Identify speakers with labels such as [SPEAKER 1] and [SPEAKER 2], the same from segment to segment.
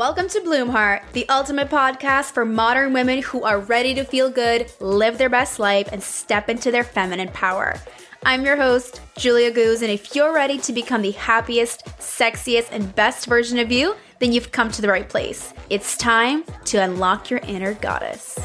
[SPEAKER 1] Welcome to Bloomheart, the ultimate podcast for modern women who are ready to feel good, live their best life, and step into their feminine power. I'm your host, Julia Goose, and if you're ready to become the happiest, sexiest, and best version of you, then you've come to the right place. It's time to unlock your inner goddess.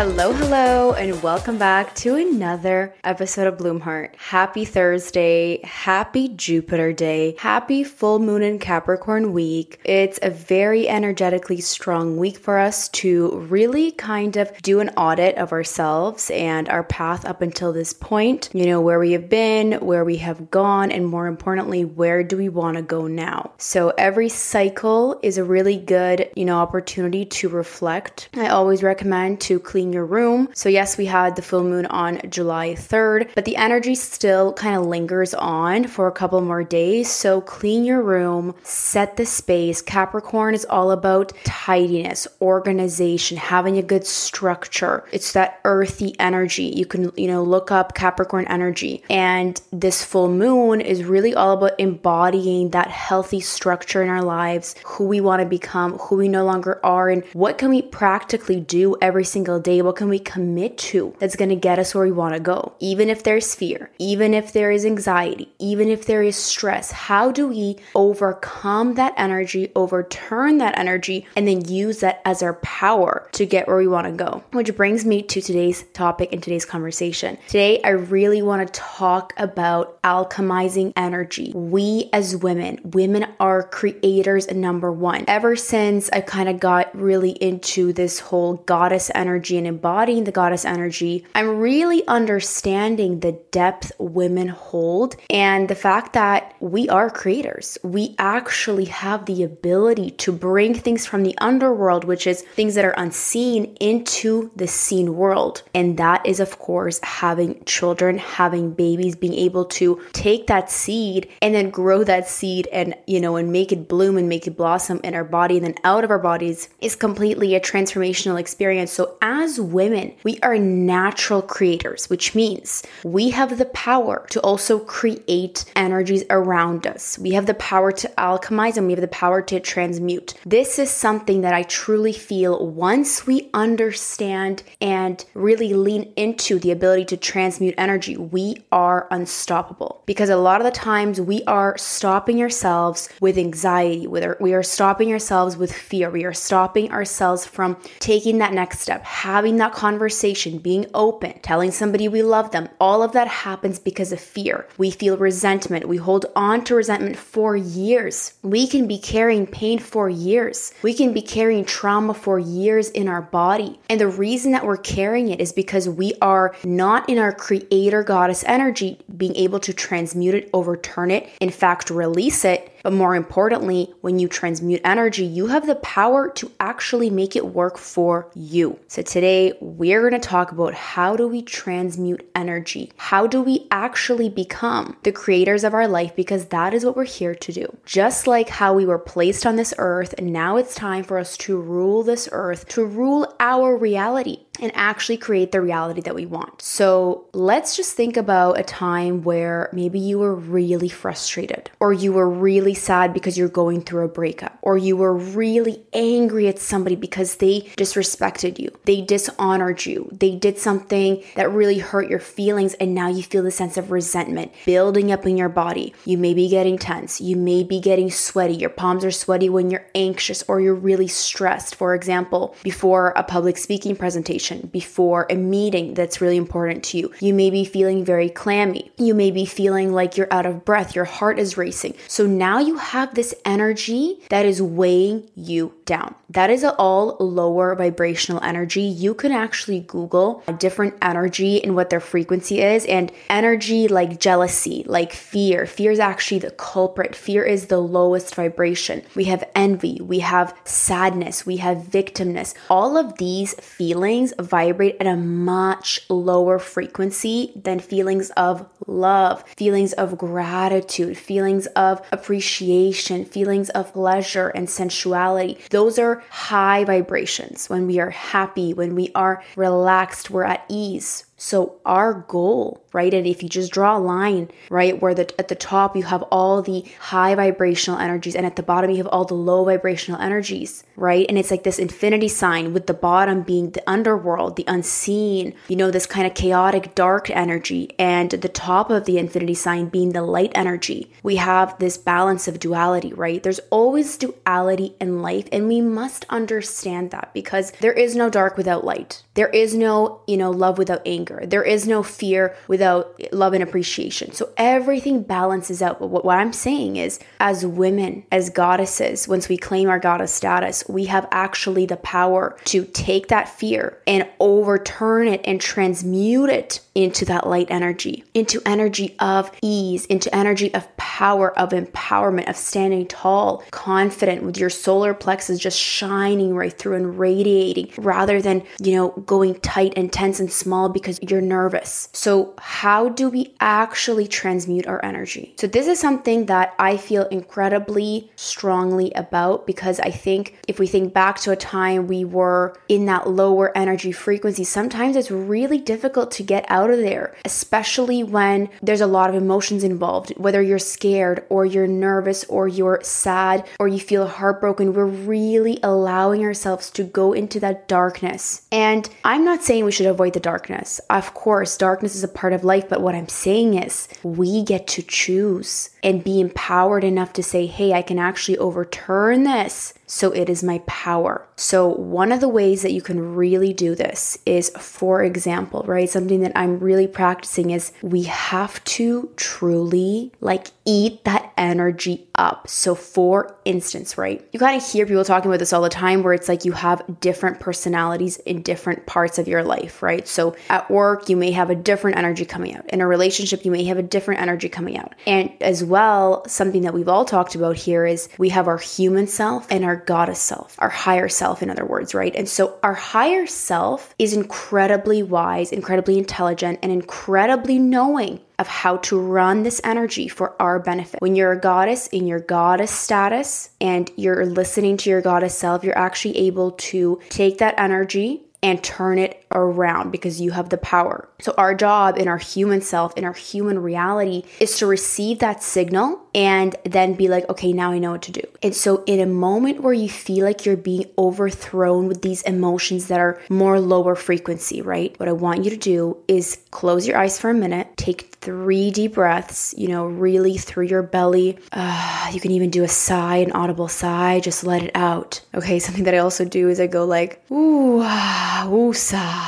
[SPEAKER 1] Hello, hello, and welcome back to another episode of Bloomheart. Happy Thursday, happy Jupiter day, happy full moon in Capricorn week. It's a very energetically strong week for us to really kind of do an audit of ourselves and our path up until this point. You know, where we have been, where we have gone, and more importantly, where do we want to go now? So every cycle is a really good, you know, opportunity to reflect. I always recommend to clean your room. So, yes, we had the full moon on July 3rd, but the energy still kind of lingers on for a couple more days. So, clean your room, set the space. Capricorn is all about tidiness, organization, having a good structure. It's that earthy energy. You can, you know, look up Capricorn energy. And this full moon is really all about embodying that healthy structure in our lives, who we want to become, who we no longer are, and what can we practically do every single day what can we commit to that's going to get us where we want to go? Even if there's fear, even if there is anxiety, even if there is stress, how do we overcome that energy, overturn that energy, and then use that as our power to get where we want to go? Which brings me to today's topic and today's conversation. Today, I really want to talk about alchemizing energy. We as women, women are creators number one. Ever since I kind of got really into this whole goddess energy and embodying the goddess energy, I'm really understanding the depth women hold and the fact that we are creators. We actually have the ability to bring things from the underworld, which is things that are unseen, into the seen world. And that is, of course, having children, having babies, being able to take that seed and then grow that seed and, you know, and make it bloom and make it blossom in our body and then out of our bodies is completely a transformational experience. So, as women, we are natural creators, which means we have the power to also create energies around us. We have the power to alchemize and we have the power to transmute. This is something that I truly feel once we understand and really lean into the ability to transmute energy, we are unstoppable. Because a lot of the times we are stopping ourselves with anxiety, with we are stopping ourselves with fear, we are stopping ourselves from taking that next step, having that conversation, being open, telling somebody we love them, all of that happens because of fear. We feel resentment. We hold on to resentment for years. We can be carrying pain for years. We can be carrying trauma for years in our body. And the reason that we're carrying it is because we are not in our creator goddess energy, being able to transmute it, overturn it, in fact, release it but more importantly, when you transmute energy, you have the power to actually make it work for you. So today we're going to talk about how do we transmute energy? How do we actually become the creators of our life? Because that is what we're here to do. Just like how we were placed on this earth, and now it's time for us to rule this earth, to rule our reality and actually create the reality that we want. So let's just think about a time where maybe you were really frustrated or you were really sad because you're going through a breakup or you were really angry at somebody because they disrespected you, they dishonored you, they did something that really hurt your feelings, and now you feel the sense of resentment building up in your body. You may be getting tense, you may be getting sweaty, your palms are sweaty when you're anxious or you're really stressed. For example, before a public speaking presentation before a meeting that's really important to you. You may be feeling very clammy. You may be feeling like you're out of breath. Your heart is racing. So now you have this energy that is weighing you down. That is all lower vibrational energy. You can actually Google a different energy and what their frequency is. And energy like jealousy, like fear. Fear is actually the culprit. Fear is the lowest vibration. We have envy, we have sadness, we have victimness. All of these feelings vibrate at a much lower frequency than feelings of love, feelings of gratitude, feelings of appreciation, feelings of pleasure and sensuality. Those are high vibrations when we are happy, when we are relaxed, we're at ease. So our goal, right? And if you just draw a line, right, where the, at the top you have all the high vibrational energies and at the bottom you have all the low vibrational energies, right? And it's like this infinity sign with the bottom being the underworld, the unseen, you know, this kind of chaotic dark energy, and the top of the infinity sign being the light energy. We have this balance of duality, right? There's always duality in life, and we must understand that because there is no dark without light. There is no, you know, love without anger. There is no fear without love and appreciation. So everything balances out. But what, what I'm saying is, as women, as goddesses, once we claim our goddess status, we have actually the power to take that fear and overturn it and transmute it into that light energy, into energy of ease, into energy of power, of empowerment, of standing tall, confident with your solar plexus just shining right through and radiating rather than, you know, going tight and tense and small because you're nervous. So, how do we actually transmute our energy? So, this is something that I feel incredibly strongly about because I think if we think back to a time we were in that lower energy frequency, sometimes it's really difficult to get out of there, especially when there's a lot of emotions involved, whether you're scared or you're nervous or you're sad or you feel heartbroken. We're really allowing ourselves to go into that darkness. And I'm not saying we should avoid the darkness. Of course, darkness is a part of life, but what I'm saying is we get to choose and be empowered enough to say, hey, I can actually overturn this so it is my power. So, one of the ways that you can really do this is, for example, right? Something that I'm really practicing is we have to truly like eat that energy up. So, for instance, right? You kind of hear people talking about this all the time where it's like you have different personalities in different parts of your life, right? So, at work, you may have a different energy coming out. In a relationship, you may have a different energy coming out. And as well, something that we've all talked about here is we have our human self and our goddess self, our higher self, in other words, right? And so, our higher self is incredibly wise, incredibly intelligent, and incredibly knowing of how to run this energy for our benefit. When you're a goddess in your goddess status and you're listening to your goddess self, you're actually able to take that energy and turn it around because you have the power. So, our job in our human self, in our human reality, is to receive that signal and then be like, okay, now I know what to do. And so, in a moment where you feel like you're being overthrown with these emotions that are more lower frequency, right? What I want you to do is close your eyes for a minute, take three deep breaths, you know, really through your belly. Uh, you can even do a sigh, an audible sigh, just let it out. Okay, something that I also do is I go like, ooh, ah, ooh, sa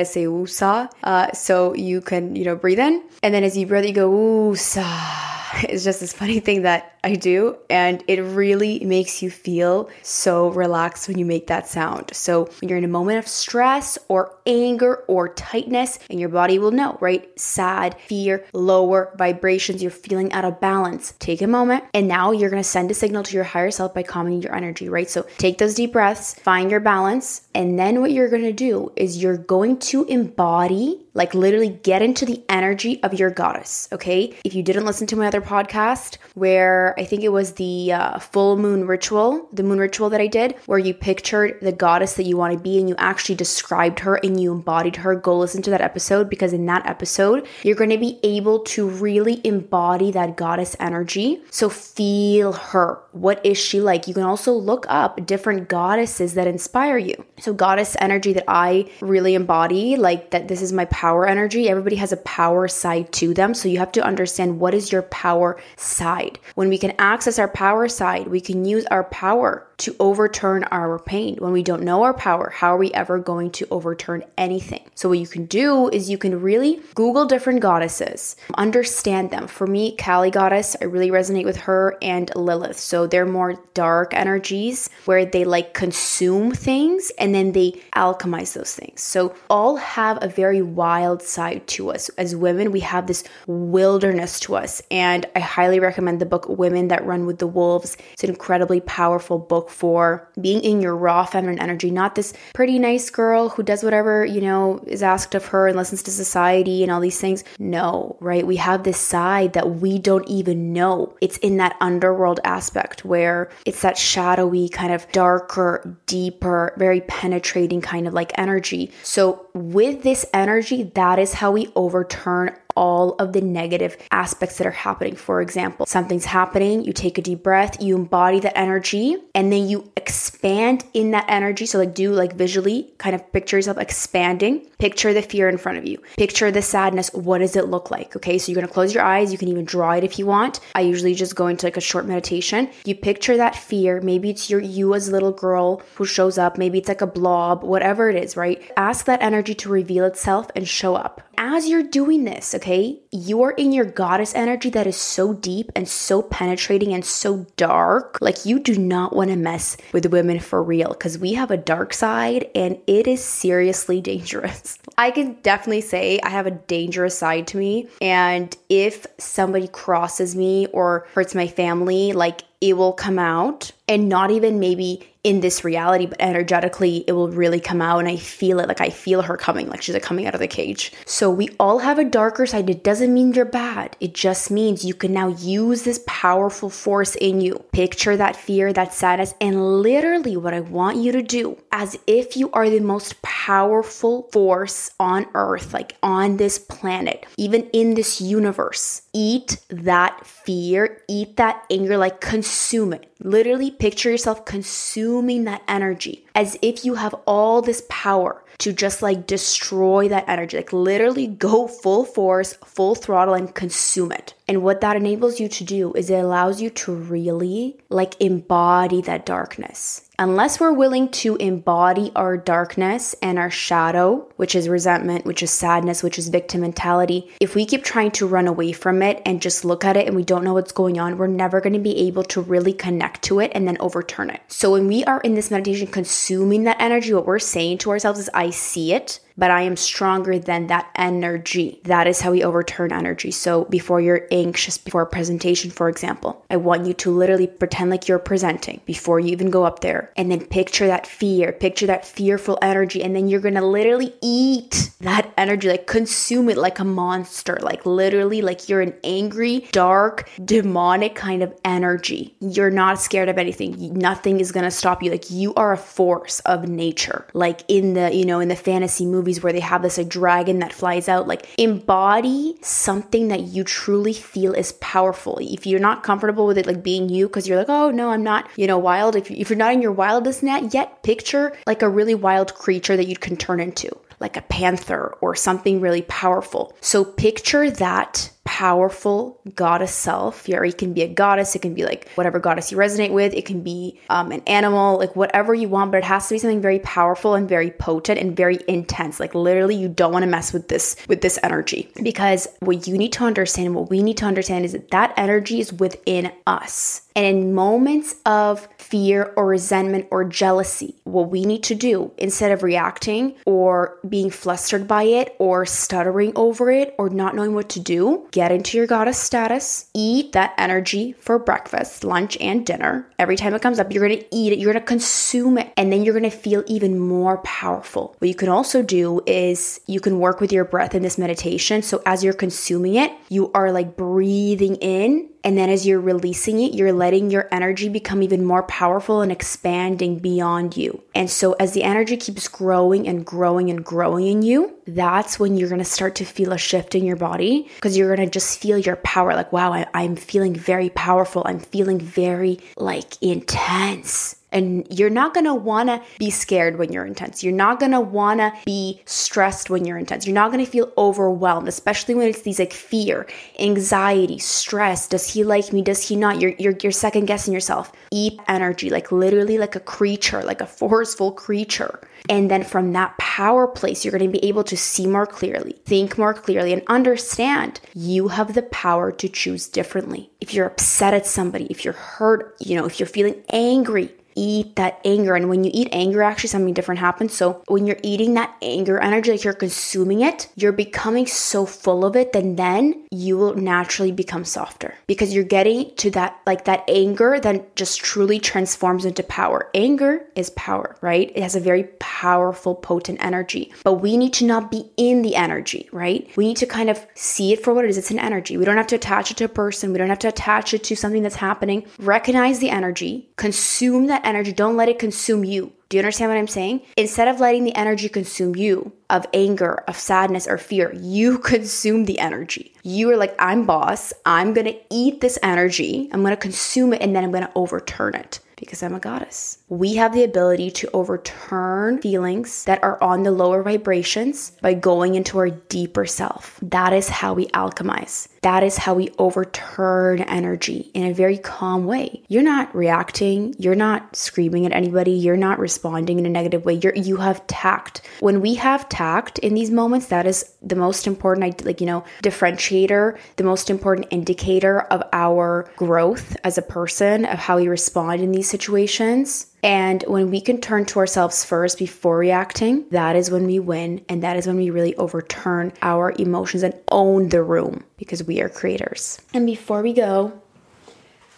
[SPEAKER 1] of say oosa. Uh, so you can, you know, breathe in. And then as you breathe, you go oosa. It's just this funny thing that I do. And it really makes you feel so relaxed when you make that sound. So when you're in a moment of stress or anger or tightness, and your body will know, right? Sad, fear, lower vibrations, you're feeling out of balance. Take a moment, and now you're gonna send a signal to your higher self by calming your energy, right? So take those deep breaths, find your balance, and then what you're gonna do is you're going to embody, like literally get into the energy of your goddess, okay? If you didn't listen to my other podcast where I think it was the uh, full moon ritual, the moon ritual that I did, where you pictured the goddess that you want to be and you actually described her and you embodied her. Go listen to that episode because in that episode, you're going to be able to really embody that goddess energy. So feel her. What is she like? You can also look up different goddesses that inspire you. So, goddess energy that I really embody, like that this is my power energy. Everybody has a power side to them. So, you have to understand what is your power side. When we can access our power side, we can use our power to overturn our pain. When we don't know our power, how are we ever going to overturn anything? So, what you can do is you can really Google different goddesses, understand them. For me, Kali goddess, I really resonate with her and Lilith. So, they're more dark energies where they like consume things and then they alchemize those things. So, all have a very wild side to us. As women, we have this wilderness to us. And I highly recommend the book Women That Run with the Wolves. It's an incredibly powerful book look for being in your raw feminine energy, not this pretty nice girl who does whatever, you know, is asked of her and listens to society and all these things. No, right? We have this side that we don't even know. It's in that underworld aspect where it's that shadowy, kind of darker, deeper, very penetrating kind of like energy. So, with this energy, that is how we overturn all of the negative aspects that are happening. For example, something's happening, you take a deep breath, you embody that energy, and then you expand in that energy. So, like, do like visually kind of picture yourself expanding. Picture the fear in front of you, picture the sadness. What does it look like? Okay, so you're gonna close your eyes. You can even draw it if you want. I usually just go into like a short meditation. You picture that fear. Maybe it's your you as a little girl who shows up. Maybe it's like a blob, whatever it is, right? Ask that energy to reveal itself and show up as you're doing this, okay, you're in your goddess energy that is so deep and so penetrating and so dark. Like, you do not want to mess with women for real because we have a dark side and it is seriously dangerous. I can definitely say I have a dangerous side to me. And if somebody crosses me or hurts my family, like, it will come out and not even maybe in this reality, but energetically, it will really come out. And I feel it like I feel her coming, like she's like coming out of the cage. So we all have a darker side. It doesn't mean you're bad, it just means you can now use this powerful force in you. Picture that fear, that sadness, and literally what I want you to do, as if you are the most powerful force on earth, like on this planet, even in this universe. Eat that fear, eat that anger, like consume it. Literally picture yourself consuming that energy as if you have all this power to just like destroy that energy, like literally go full force, full throttle, and consume it. And what that enables you to do is it allows you to really like embody that darkness. Unless we're willing to embody our darkness and our shadow, which is resentment, which is sadness, which is victim mentality, if we keep trying to run away from it and just look at it and we don't know what's going on, we're never going to be able to really connect to it and then overturn it. So when we are in this meditation consuming that energy, what we're saying to ourselves is, I see it but I am stronger than that energy. That is how we overturn energy. So before you're anxious before a presentation, for example, I want you to literally pretend like you're presenting before you even go up there and then picture that fear, picture that fearful energy, and then you're gonna literally eat that energy, like consume it like a monster, like literally like you're an angry, dark, demonic kind of energy. You're not scared of anything. Nothing is gonna stop you. Like you are a force of nature. Like in the, you know, in the fantasy movie movies where they have this like dragon that flies out like embody something that you truly feel is powerful. If you're not comfortable with it like being you because you're like oh no i'm not you know wild. If, if you're not in your wildest net yet picture like a really wild creature that you can turn into like a panther or something really powerful. So picture that powerful goddess self. Or it can be a goddess, it can be like whatever goddess you resonate with, it can be um, an animal, like whatever you want, but it has to be something very powerful and very potent and very intense. Like literally, you don't want to mess with this with this energy because what you need to understand, what we need to understand is that that energy is within us. And in moments of fear or resentment or jealousy, what we need to do instead of reacting or being flustered by it or stuttering over it or not knowing what to do, get into your goddess status, eat that energy for breakfast, lunch, and dinner. Every time it comes up, you're gonna eat it, you're gonna consume it, and then you're gonna feel even more powerful. What you can also do is you can work with your breath in this meditation. So as you're consuming it, you are like breathing in and then as you're releasing it, you're letting your energy become even more powerful and expanding beyond you. And so as the energy keeps growing and growing and growing in you, that's when you're to start to feel a shift in your body because you're to just feel your power. Like, wow, I, I'm feeling very powerful. I'm feeling very like intense. And you're not gonna wanna be scared when you're intense. You're not gonna wanna be stressed when you're intense. You're not gonna feel overwhelmed, especially when it's these like fear, anxiety, stress. Does he like me? Does he not? You're, you're, you're second guessing yourself. Eat energy, like literally like a creature, like a forceful creature. And then from that power place, you're to be able to see more clearly, think more clearly, and understand you have the power to choose differently. If you're upset at somebody, if you're hurt, you know, if you're feeling angry, eat that anger. And when you eat anger, actually something different happens. So when you're eating that anger energy, like you're consuming it, you're becoming so full of it, then then you will naturally become softer because you're getting to that like that anger then just truly transforms into power. Anger is power, right? It has a very powerful, potent energy. But we need to not be in the energy, right? We need to kind of see it for what it is. It's an energy. We don't have to attach it to a person. We don't have to attach it to something that's happening. Recognize the energy, consume that energy. Don't let it consume you. Do you understand what I'm saying? Instead of letting the energy consume you of anger, of sadness, or fear, you consume the energy. You are like, I'm boss. I'm going to eat this energy. I'm going to consume it and then I'm going to overturn it because I'm a goddess. We have the ability to overturn feelings that are on the lower vibrations by going into our deeper self. That is how we alchemize. That is how we overturn energy in a very calm way. You're not reacting, you're not screaming at anybody, you're not responding in a negative way. You're you have tact. When we have tact in these moments, that is the most important like you know, differentiator, the most important indicator of our growth as a person, of how we respond in these situations. And when we can turn to ourselves first before reacting, that is when we win. And that is when we really overturn our emotions and own the room because we are creators. And before we go,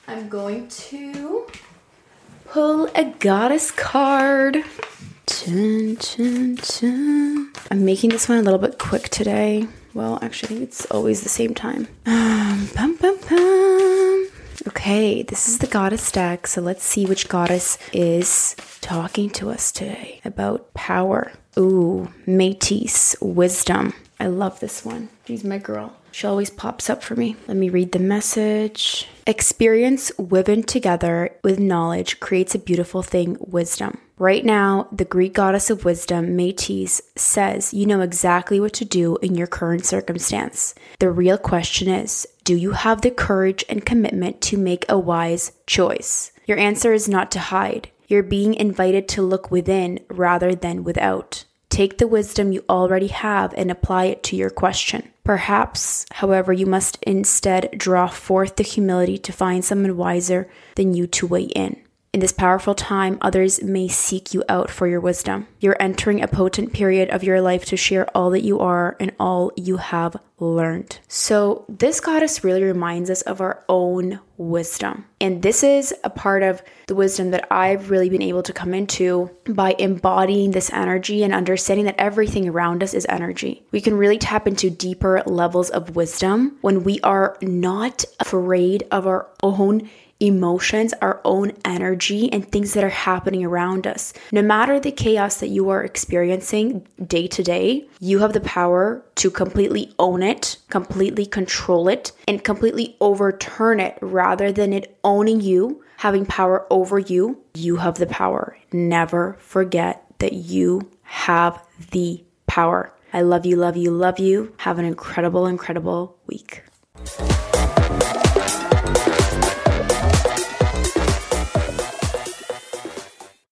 [SPEAKER 1] I'm going to pull a goddess card. Dun, dun, dun. I'm making this one a little bit quick today. Well, actually, I think it's always the same time. Um, bum, bum, bum. Okay, this is the goddess deck. So let's see which goddess is talking to us today about power. Ooh, Metis, wisdom. I love this one. She's my girl. She always pops up for me. Let me read the message. Experience woven together with knowledge creates a beautiful thing, wisdom. Right now, the Greek goddess of wisdom, Metis, says you know exactly what to do in your current circumstance. The real question is do you have the courage and commitment to make a wise choice? Your answer is not to hide. You're being invited to look within rather than without. Take the wisdom you already have and apply it to your question. Perhaps, however, you must instead draw forth the humility to find someone wiser than you to weigh in. In this powerful time, others may seek you out for your wisdom. You're entering a potent period of your life to share all that you are and all you have learned. So, this goddess really reminds us of our own wisdom. And this is a part of the wisdom that I've really been able to come into by embodying this energy and understanding that everything around us is energy. We can really tap into deeper levels of wisdom when we are not afraid of our own emotions, our own energy, and things that are happening around us. No matter the chaos that you are experiencing day to day, you have the power to completely own it, completely control it, and completely overturn it rather than it owning you, having power over you. You have the power. Never forget that you have the power. I love you, love you, love you. Have an incredible, incredible week.